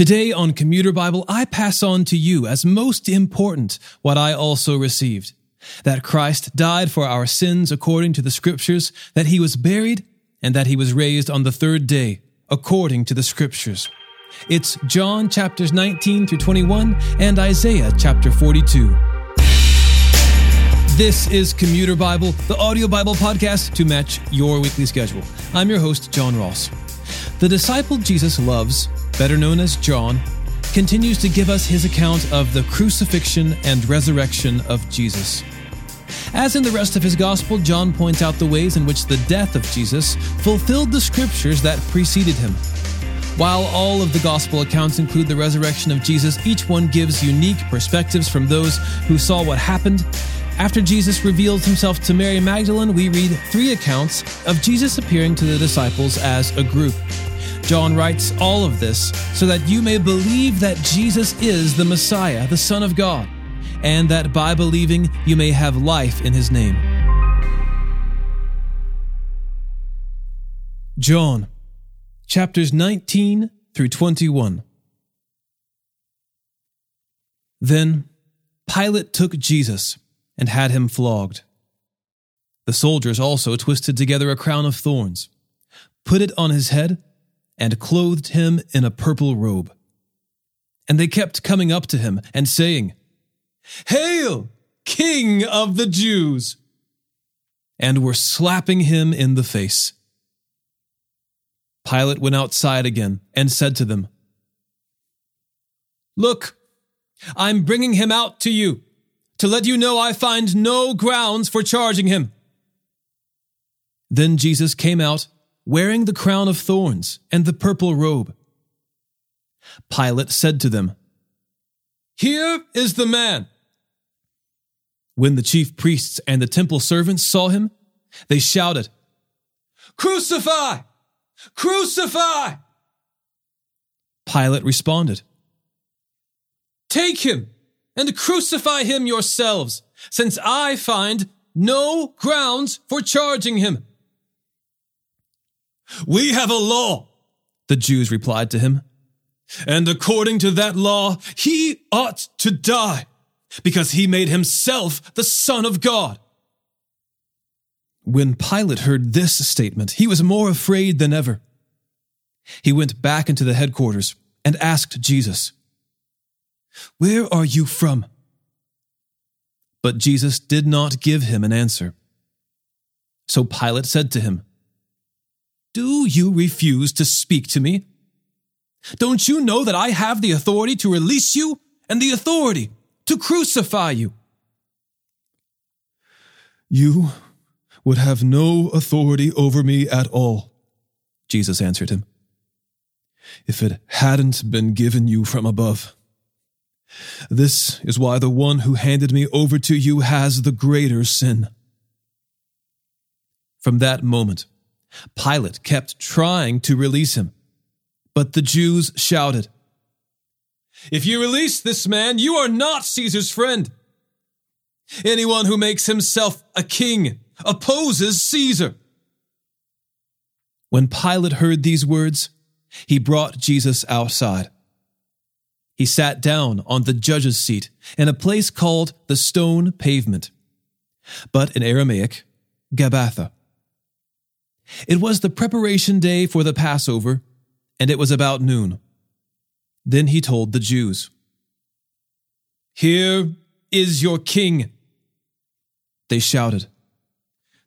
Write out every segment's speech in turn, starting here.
Today on Commuter Bible, I pass on to you as most important what I also received. That Christ died for our sins according to the scriptures, that he was buried, and that he was raised on the third day according to the scriptures. It's John chapters 19 through 21 and Isaiah chapter 42. This is Commuter Bible, the audio Bible podcast to match your weekly schedule. I'm your host, John Ross. The disciple Jesus loves better known as John, continues to give us his account of the crucifixion and resurrection of Jesus. As in the rest of his gospel, John points out the ways in which the death of Jesus fulfilled the scriptures that preceded him. While all of the gospel accounts include the resurrection of Jesus, each one gives unique perspectives from those who saw what happened. After Jesus reveals himself to Mary Magdalene, we read three accounts of Jesus appearing to the disciples as a group. John writes all of this so that you may believe that Jesus is the Messiah, the Son of God, and that by believing you may have life in his name. John, chapters 19 through 21. Then Pilate took Jesus and had him flogged. The soldiers also twisted together a crown of thorns, put it on his head, and clothed him in a purple robe. And they kept coming up to him and saying, Hail, King of the Jews! And were slapping him in the face. Pilate went outside again and said to them, Look, I'm bringing him out to you to let you know I find no grounds for charging him. Then Jesus came out wearing the crown of thorns and the purple robe. Pilate said to them, Here is the man. When the chief priests and the temple servants saw him, they shouted, Crucify! Crucify! Pilate responded, Take him and crucify him yourselves, since I find no grounds for charging him. We have a law, the Jews replied to him. And according to that law, he ought to die, because he made himself the Son of God. When Pilate heard this statement, he was more afraid than ever. He went back into the headquarters and asked Jesus, Where are you from? But Jesus did not give him an answer. So Pilate said to him, do you refuse to speak to me? Don't you know that I have the authority to release you and the authority to crucify you? You would have no authority over me at all, Jesus answered him, if it hadn't been given you from above. This is why the one who handed me over to you has the greater sin. From that moment, Pilate kept trying to release him, but the Jews shouted, If you release this man, you are not Caesar's friend. Anyone who makes himself a king opposes Caesar. When Pilate heard these words, he brought Jesus outside. He sat down on the judge's seat in a place called the stone pavement, but in Aramaic, Gabbatha. It was the preparation day for the Passover, and it was about noon. Then he told the Jews, Here is your king. They shouted,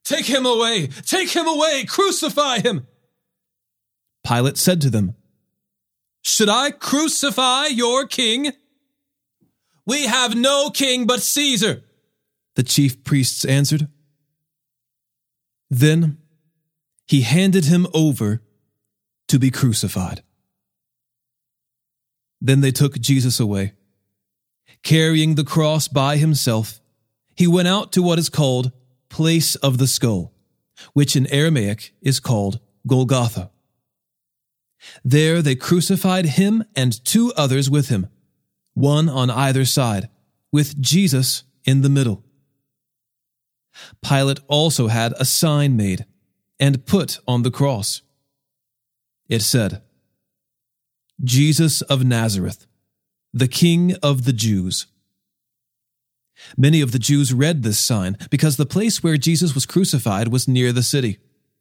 Take him away! Take him away! Crucify him! Pilate said to them, Should I crucify your king? We have no king but Caesar, the chief priests answered. Then he handed him over to be crucified. Then they took Jesus away. Carrying the cross by himself, he went out to what is called Place of the Skull, which in Aramaic is called Golgotha. There they crucified him and two others with him, one on either side, with Jesus in the middle. Pilate also had a sign made and put on the cross. It said, Jesus of Nazareth, the King of the Jews. Many of the Jews read this sign because the place where Jesus was crucified was near the city,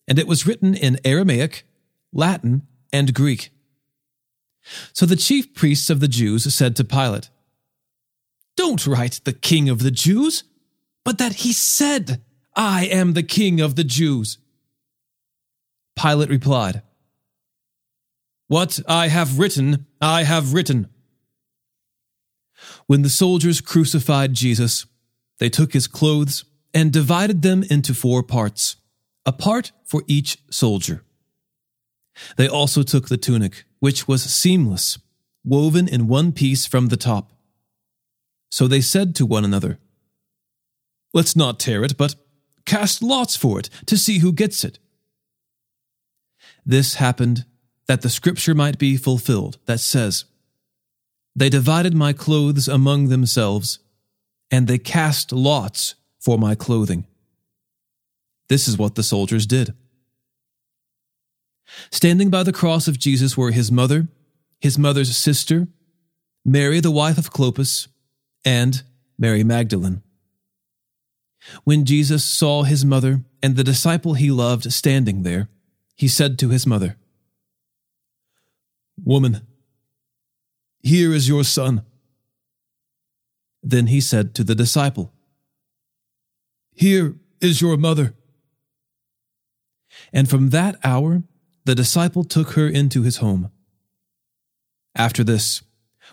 and it was written in Aramaic, Latin, and Greek. So the chief priests of the Jews said to Pilate, Don't write the King of the Jews, but that he said, I am the King of the Jews. Pilate replied, What I have written, I have written. When the soldiers crucified Jesus, they took his clothes and divided them into four parts, a part for each soldier. They also took the tunic, which was seamless, woven in one piece from the top. So they said to one another, Let's not tear it, but cast lots for it to see who gets it. This happened that the scripture might be fulfilled that says, They divided my clothes among themselves, and they cast lots for my clothing. This is what the soldiers did. Standing by the cross of Jesus were his mother, his mother's sister, Mary, the wife of Clopas, and Mary Magdalene. When Jesus saw his mother and the disciple he loved standing there, he said to his mother, Woman, here is your son. Then he said to the disciple, Here is your mother. And from that hour, the disciple took her into his home. After this,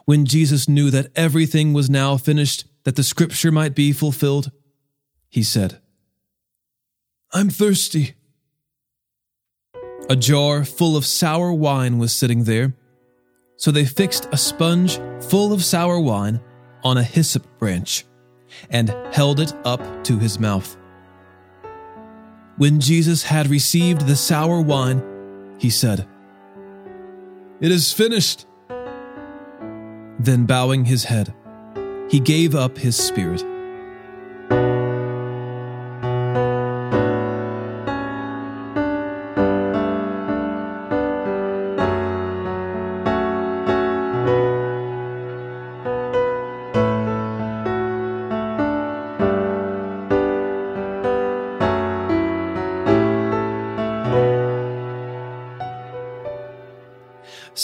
when Jesus knew that everything was now finished, that the scripture might be fulfilled, he said, I'm thirsty. A jar full of sour wine was sitting there, so they fixed a sponge full of sour wine on a hyssop branch and held it up to his mouth. When Jesus had received the sour wine, he said, It is finished. Then, bowing his head, he gave up his spirit.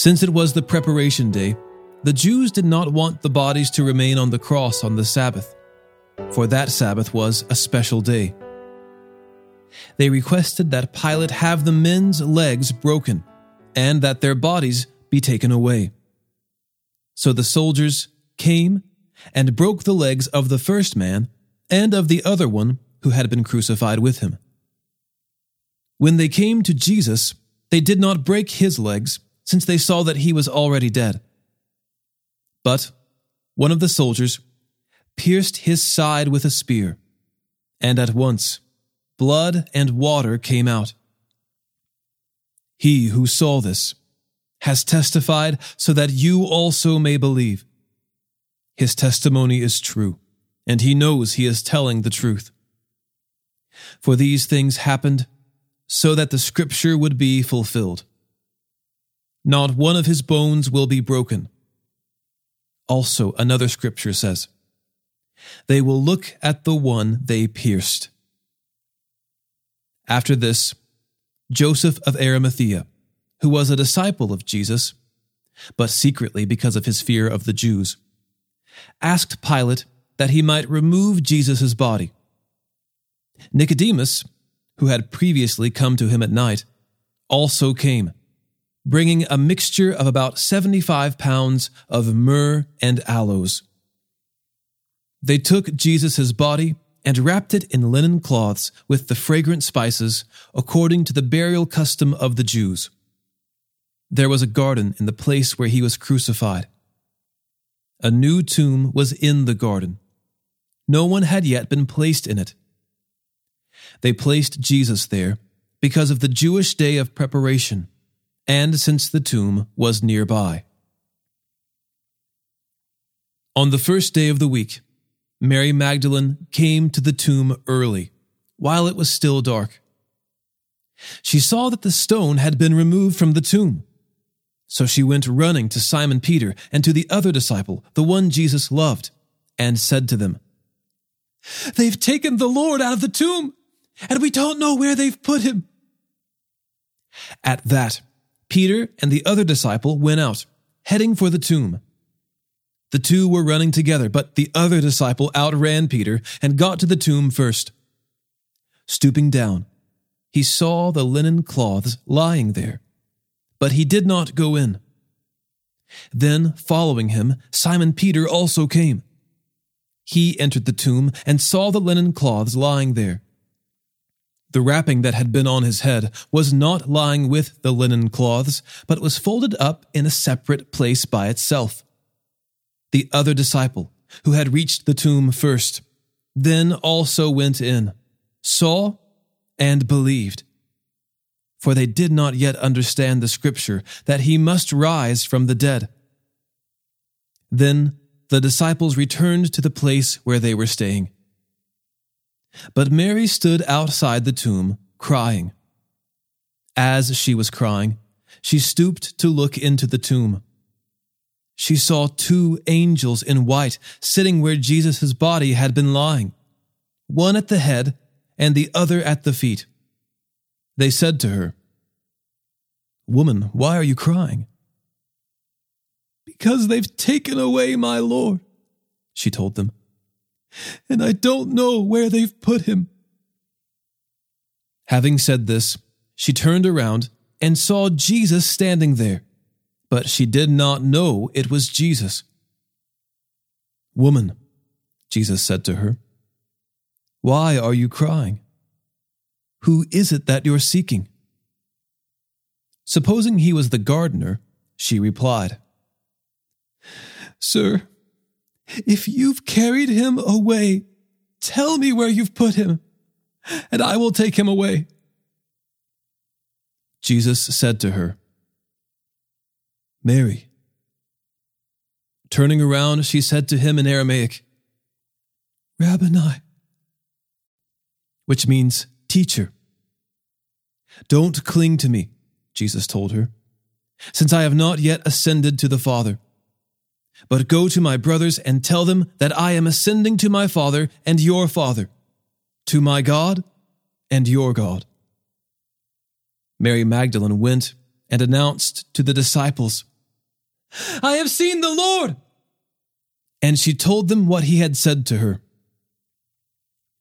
Since it was the preparation day, the Jews did not want the bodies to remain on the cross on the Sabbath, for that Sabbath was a special day. They requested that Pilate have the men's legs broken and that their bodies be taken away. So the soldiers came and broke the legs of the first man and of the other one who had been crucified with him. When they came to Jesus, they did not break his legs since they saw that he was already dead. But one of the soldiers pierced his side with a spear, and at once blood and water came out. He who saw this has testified so that you also may believe. His testimony is true, and he knows he is telling the truth. For these things happened so that the scripture would be fulfilled. Not one of his bones will be broken. Also, another scripture says, They will look at the one they pierced. After this, Joseph of Arimathea, who was a disciple of Jesus, but secretly because of his fear of the Jews, asked Pilate that he might remove Jesus' body. Nicodemus, who had previously come to him at night, also came bringing a mixture of about 75 pounds of myrrh and aloes. They took Jesus' body and wrapped it in linen cloths with the fragrant spices, according to the burial custom of the Jews. There was a garden in the place where he was crucified. A new tomb was in the garden. No one had yet been placed in it. They placed Jesus there because of the Jewish day of preparation and since the tomb was nearby. On the first day of the week, Mary Magdalene came to the tomb early, while it was still dark. She saw that the stone had been removed from the tomb. So she went running to Simon Peter and to the other disciple, the one Jesus loved, and said to them, They've taken the Lord out of the tomb, and we don't know where they've put him. At that, Peter and the other disciple went out, heading for the tomb. The two were running together, but the other disciple outran Peter and got to the tomb first. Stooping down, he saw the linen cloths lying there, but he did not go in. Then, following him, Simon Peter also came. He entered the tomb and saw the linen cloths lying there. The wrapping that had been on his head was not lying with the linen cloths, but was folded up in a separate place by itself. The other disciple, who had reached the tomb first, then also went in, saw, and believed. For they did not yet understand the scripture that he must rise from the dead. Then the disciples returned to the place where they were staying. But Mary stood outside the tomb, crying. As she was crying, she stooped to look into the tomb. She saw two angels in white sitting where Jesus' body had been lying, one at the head and the other at the feet. They said to her, Woman, why are you crying? Because they've taken away my Lord, she told them, and I don't know where they've put him. Having said this, she turned around and saw Jesus standing there, but she did not know it was Jesus. Woman, Jesus said to her, why are you crying? Who is it that you're seeking? Supposing he was the gardener, she replied, Sir, if you've carried him away, tell me where you've put him, and I will take him away. Jesus said to her, Mary. Turning around, she said to him in Aramaic, Rabboni, which means teacher. Don't cling to me, Jesus told her, since I have not yet ascended to the Father. But go to my brothers and tell them that I am ascending to my Father and your Father, to my God and your God. Mary Magdalene went and announced to the disciples, I have seen the Lord! And she told them what he had said to her.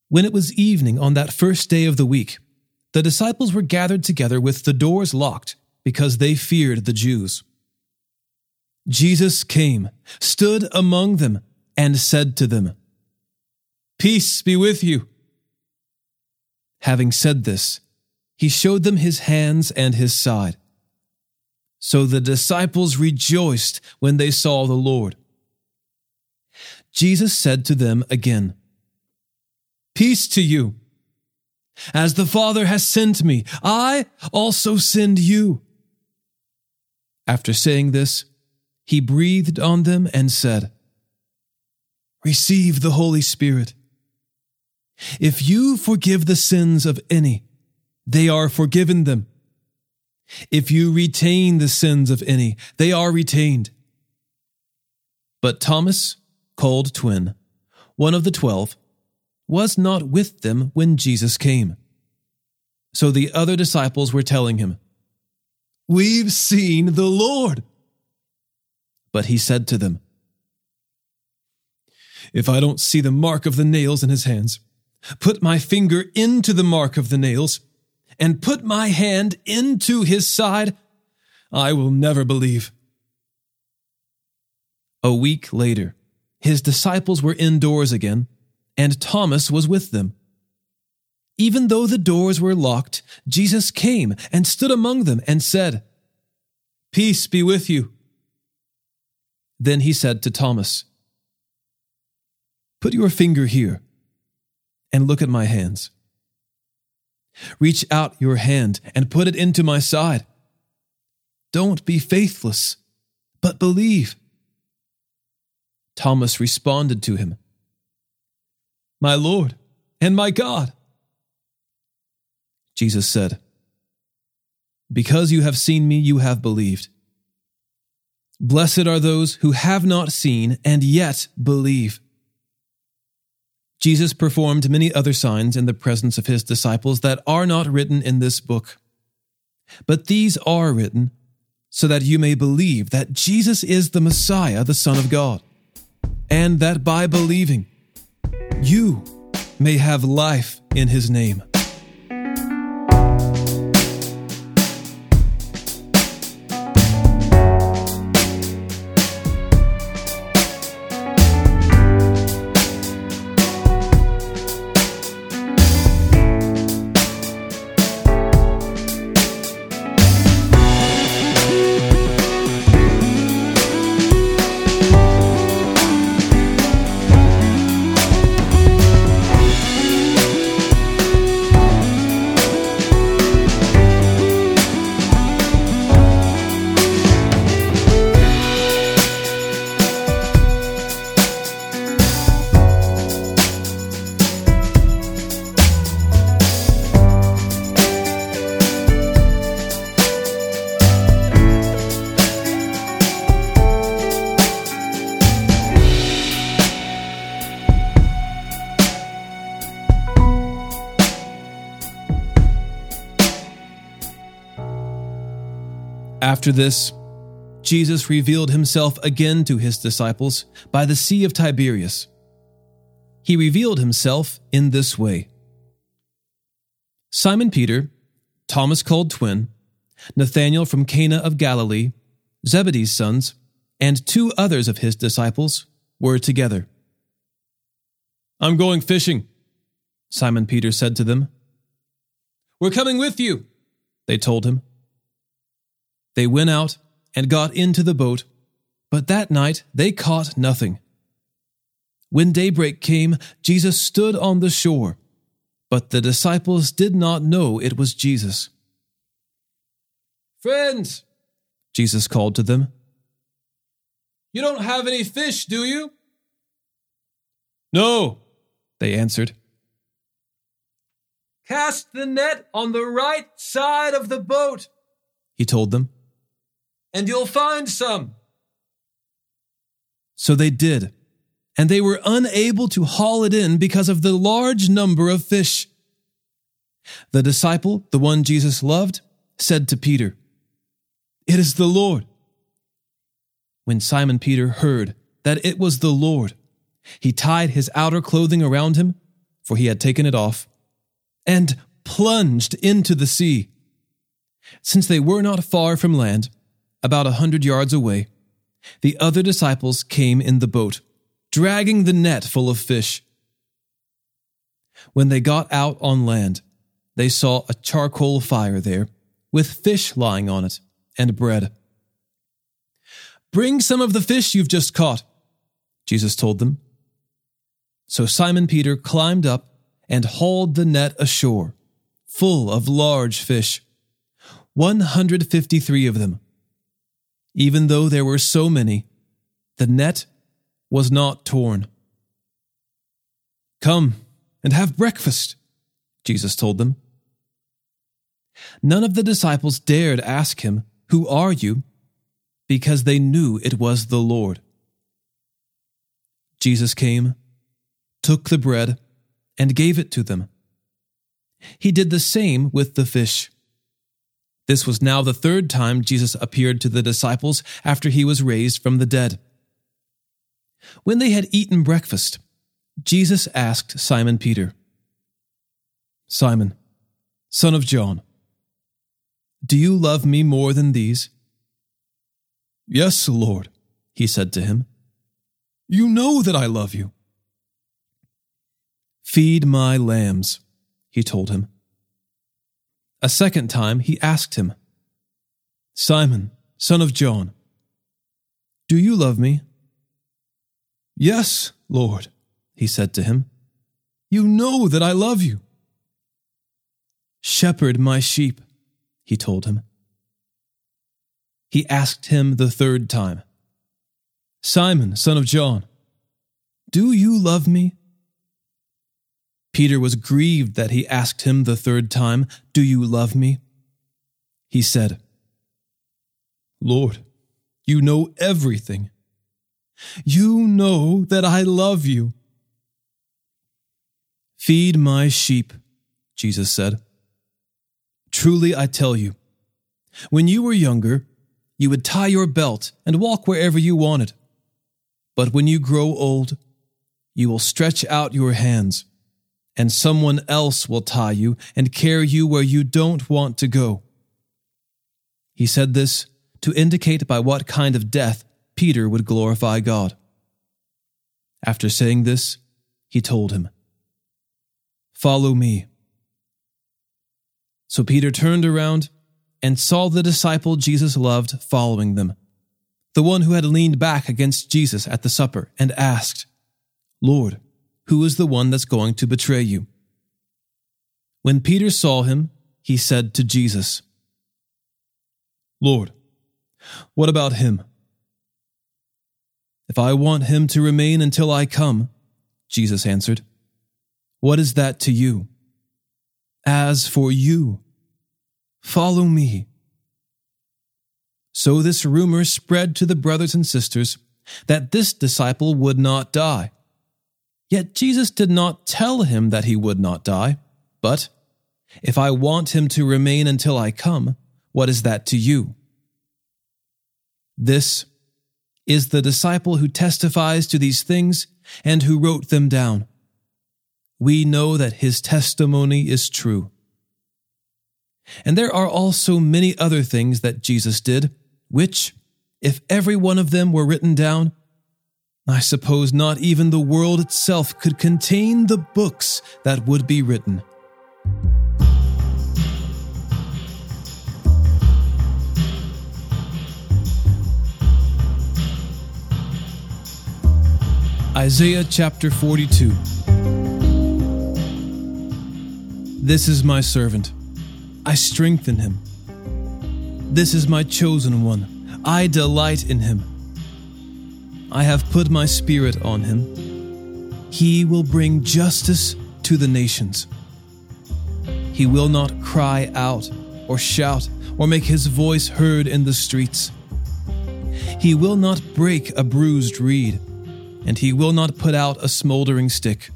When it was evening on that first day of the week, the disciples were gathered together with the doors locked because they feared the Jews. Jesus came, stood among them, and said to them, Peace be with you. Having said this, he showed them his hands and his side. So the disciples rejoiced when they saw the Lord. Jesus said to them again, Peace to you. As the Father has sent me, I also send you. After saying this, he breathed on them and said, Receive the Holy Spirit. If you forgive the sins of any, they are forgiven them. If you retain the sins of any, they are retained. But Thomas, called twin, one of the twelve, was not with them when Jesus came. So the other disciples were telling him, We've seen the Lord. But he said to them, If I don't see the mark of the nails in his hands, put my finger into the mark of the nails, and put my hand into his side, I will never believe. A week later, his disciples were indoors again, and Thomas was with them. Even though the doors were locked, Jesus came and stood among them and said, Peace be with you. Then he said to Thomas, Put your finger here and look at my hands. Reach out your hand and put it into my side. Don't be faithless, but believe. Thomas responded to him, My Lord and my God. Jesus said, Because you have seen me, you have believed. Blessed are those who have not seen and yet believe. Jesus performed many other signs in the presence of his disciples that are not written in this book. But these are written so that you may believe that Jesus is the Messiah, the Son of God, and that by believing, you may have life in his name. After this, Jesus revealed himself again to his disciples by the Sea of Tiberias. He revealed himself in this way Simon Peter, Thomas called twin, Nathanael from Cana of Galilee, Zebedee's sons, and two others of his disciples were together. I'm going fishing, Simon Peter said to them. We're coming with you, they told him. They went out and got into the boat, but that night they caught nothing. When daybreak came, Jesus stood on the shore, but the disciples did not know it was Jesus. Friends, Jesus called to them, You don't have any fish, do you? No, they answered. Cast the net on the right side of the boat, he told them and you'll find some. So they did, and they were unable to haul it in because of the large number of fish. The disciple, the one Jesus loved, said to Peter, It is the Lord. When Simon Peter heard that it was the Lord, he tied his outer clothing around him, for he had taken it off, and plunged into the sea. Since they were not far from land, about a hundred yards away, the other disciples came in the boat, dragging the net full of fish. When they got out on land, they saw a charcoal fire there, with fish lying on it, and bread. Bring some of the fish you've just caught, Jesus told them. So Simon Peter climbed up and hauled the net ashore, full of large fish, 153 of them. Even though there were so many, the net was not torn. Come and have breakfast, Jesus told them. None of the disciples dared ask him, Who are you? because they knew it was the Lord. Jesus came, took the bread, and gave it to them. He did the same with the fish. This was now the third time Jesus appeared to the disciples after he was raised from the dead. When they had eaten breakfast, Jesus asked Simon Peter, Simon, son of John, do you love me more than these? Yes, Lord, he said to him. You know that I love you. Feed my lambs, he told him. A second time he asked him, Simon, son of John, do you love me? Yes, Lord, he said to him. You know that I love you. Shepherd my sheep, he told him. He asked him the third time, Simon, son of John, do you love me? Peter was grieved that he asked him the third time, Do you love me? He said, Lord, You know everything. You know that I love you. Feed my sheep, Jesus said. Truly I tell you, when you were younger, you would tie your belt and walk wherever you wanted. But when you grow old, you will stretch out your hands, and someone else will tie you and carry you where you don't want to go. He said this to indicate by what kind of death Peter would glorify God. After saying this, he told him, Follow me. So Peter turned around and saw the disciple Jesus loved following them, the one who had leaned back against Jesus at the supper and asked, Lord, who is the one that's going to betray you? When Peter saw him, he said to Jesus, Lord, what about him? If I want him to remain until I come, Jesus answered, what is that to you? As for you, Follow me. So this rumor spread to the brothers and sisters that this disciple would not die. Yet Jesus did not tell him that he would not die, but, If I want him to remain until I come, what is that to you? This is the disciple who testifies to these things and who wrote them down. We know that his testimony is true. And there are also many other things that Jesus did, which, if every one of them were written down, I suppose not even the world itself could contain the books that would be written. Isaiah chapter 42 This is my servant I strengthen him. This is my chosen one. I delight in him. I have put my spirit on him. He will bring justice to the nations. He will not cry out or shout or make his voice heard in the streets. He will not break a bruised reed, and he will not put out a smoldering stick.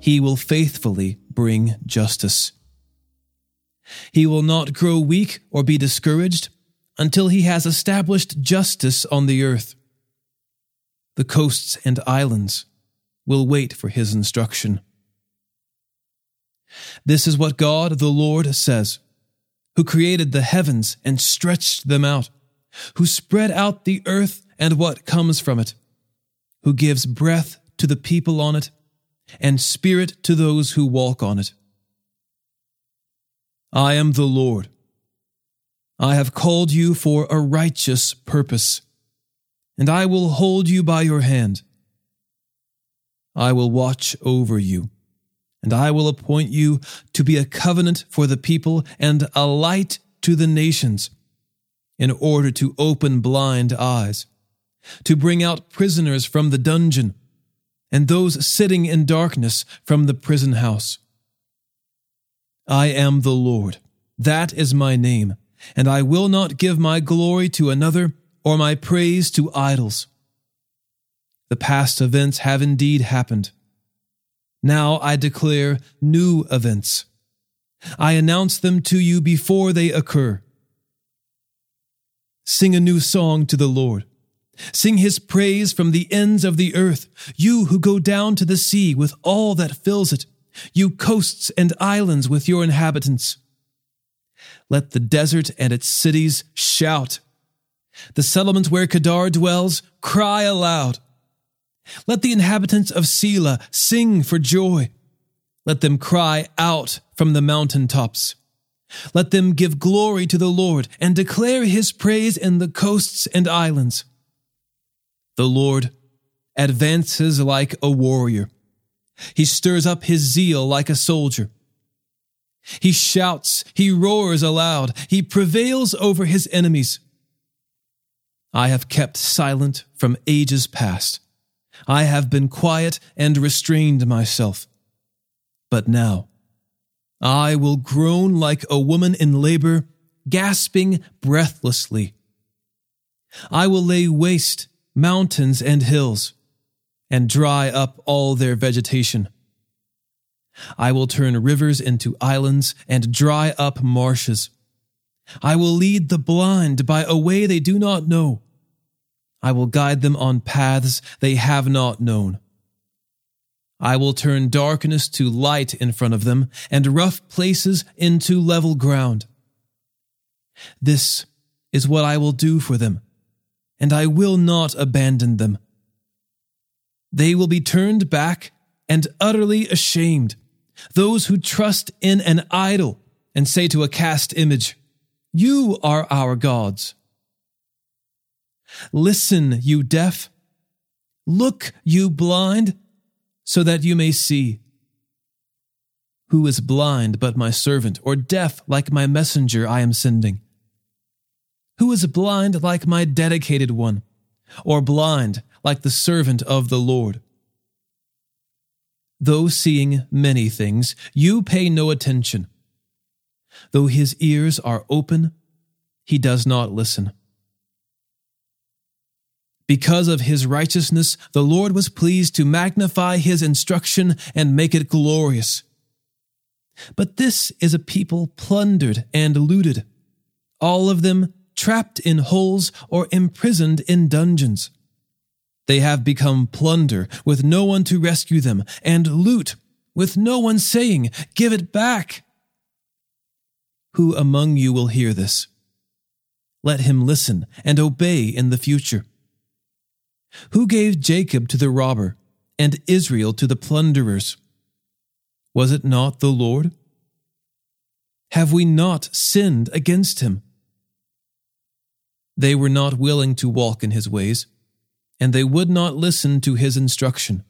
He will faithfully bring justice. He will not grow weak or be discouraged until he has established justice on the earth. The coasts and islands will wait for his instruction. This is what God the Lord says, who created the heavens and stretched them out, who spread out the earth and what comes from it, who gives breath to the people on it, and spirit to those who walk on it. I am the Lord. I have called you for a righteous purpose, and I will hold you by your hand. I will watch over you, and I will appoint you to be a covenant for the people and a light to the nations, in order to open blind eyes, to bring out prisoners from the dungeon, and those sitting in darkness from the prison house I am the Lord. That is my name, and I will not give my glory to another or my praise to idols. The past events have indeed happened. Now I declare new events. I announce them to you before they occur. Sing a new song to the Lord. Sing his praise from the ends of the earth, you who go down to the sea with all that fills it you coasts and islands with your inhabitants. Let the desert and its cities shout. The settlements where Kedar dwells cry aloud. Let the inhabitants of Sela sing for joy. Let them cry out from the mountain tops. Let them give glory to the Lord and declare his praise in the coasts and islands. The Lord advances like a warrior. He stirs up his zeal like a soldier. He shouts, he roars aloud, he prevails over his enemies. I have kept silent from ages past. I have been quiet and restrained myself. But now, I will groan like a woman in labor, gasping breathlessly. I will lay waste mountains and hills, and dry up all their vegetation. I will turn rivers into islands and dry up marshes. I will lead the blind by a way they do not know. I will guide them on paths they have not known. I will turn darkness to light in front of them and rough places into level ground. This is what I will do for them, and I will not abandon them. They will be turned back and utterly ashamed, those who trust in an idol and say to a cast image, You are our gods. Listen, you deaf. Look, you blind, so that you may see. Who is blind but my servant, or deaf like my messenger I am sending? Who is blind like my dedicated one, or blind like the servant of the Lord? Though seeing many things, you pay no attention. Though his ears are open, he does not listen. Because of his righteousness, the Lord was pleased to magnify his instruction and make it glorious. But this is a people plundered and looted, all of them trapped in holes or imprisoned in dungeons. They have become plunder with no one to rescue them, and loot with no one saying, Give it back. Who among you will hear this? Let him listen and obey in the future. Who gave Jacob to the robber and Israel to the plunderers? Was it not the Lord? Have we not sinned against him? They were not willing to walk in his ways, and they would not listen to his instruction.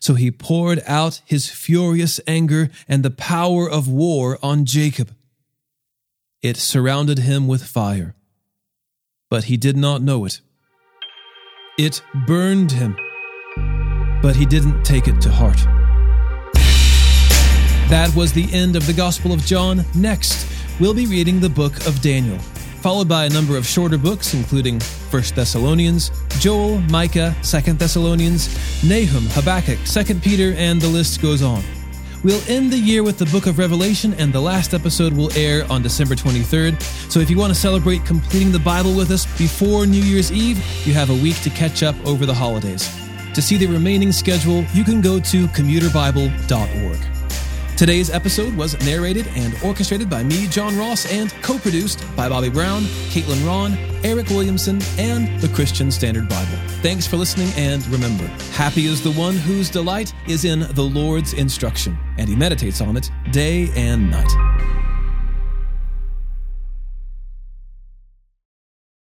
So he poured out his furious anger and the power of war on Jacob. It surrounded him with fire, but he did not know it. It burned him, but he didn't take it to heart. That was the end of the Gospel of John. Next, we'll be reading the book of Daniel, followed by a number of shorter books, including 1 Thessalonians, Joel, Micah, 2 Thessalonians, Nahum, Habakkuk, 2 Peter, and the list goes on. We'll end the year with the book of Revelation, and the last episode will air on December 23rd. So if you want to celebrate completing the Bible with us before New Year's Eve, you have a week to catch up over the holidays. To see the remaining schedule, you can go to commuterbible.org. Today's episode was narrated and orchestrated by me, John Ross, and co produced by Bobby Brown, Caitlin Ron, Eric Williamson, and the Christian Standard Bible. Thanks for listening, and remember happy is the one whose delight is in the Lord's instruction, and he meditates on it day and night.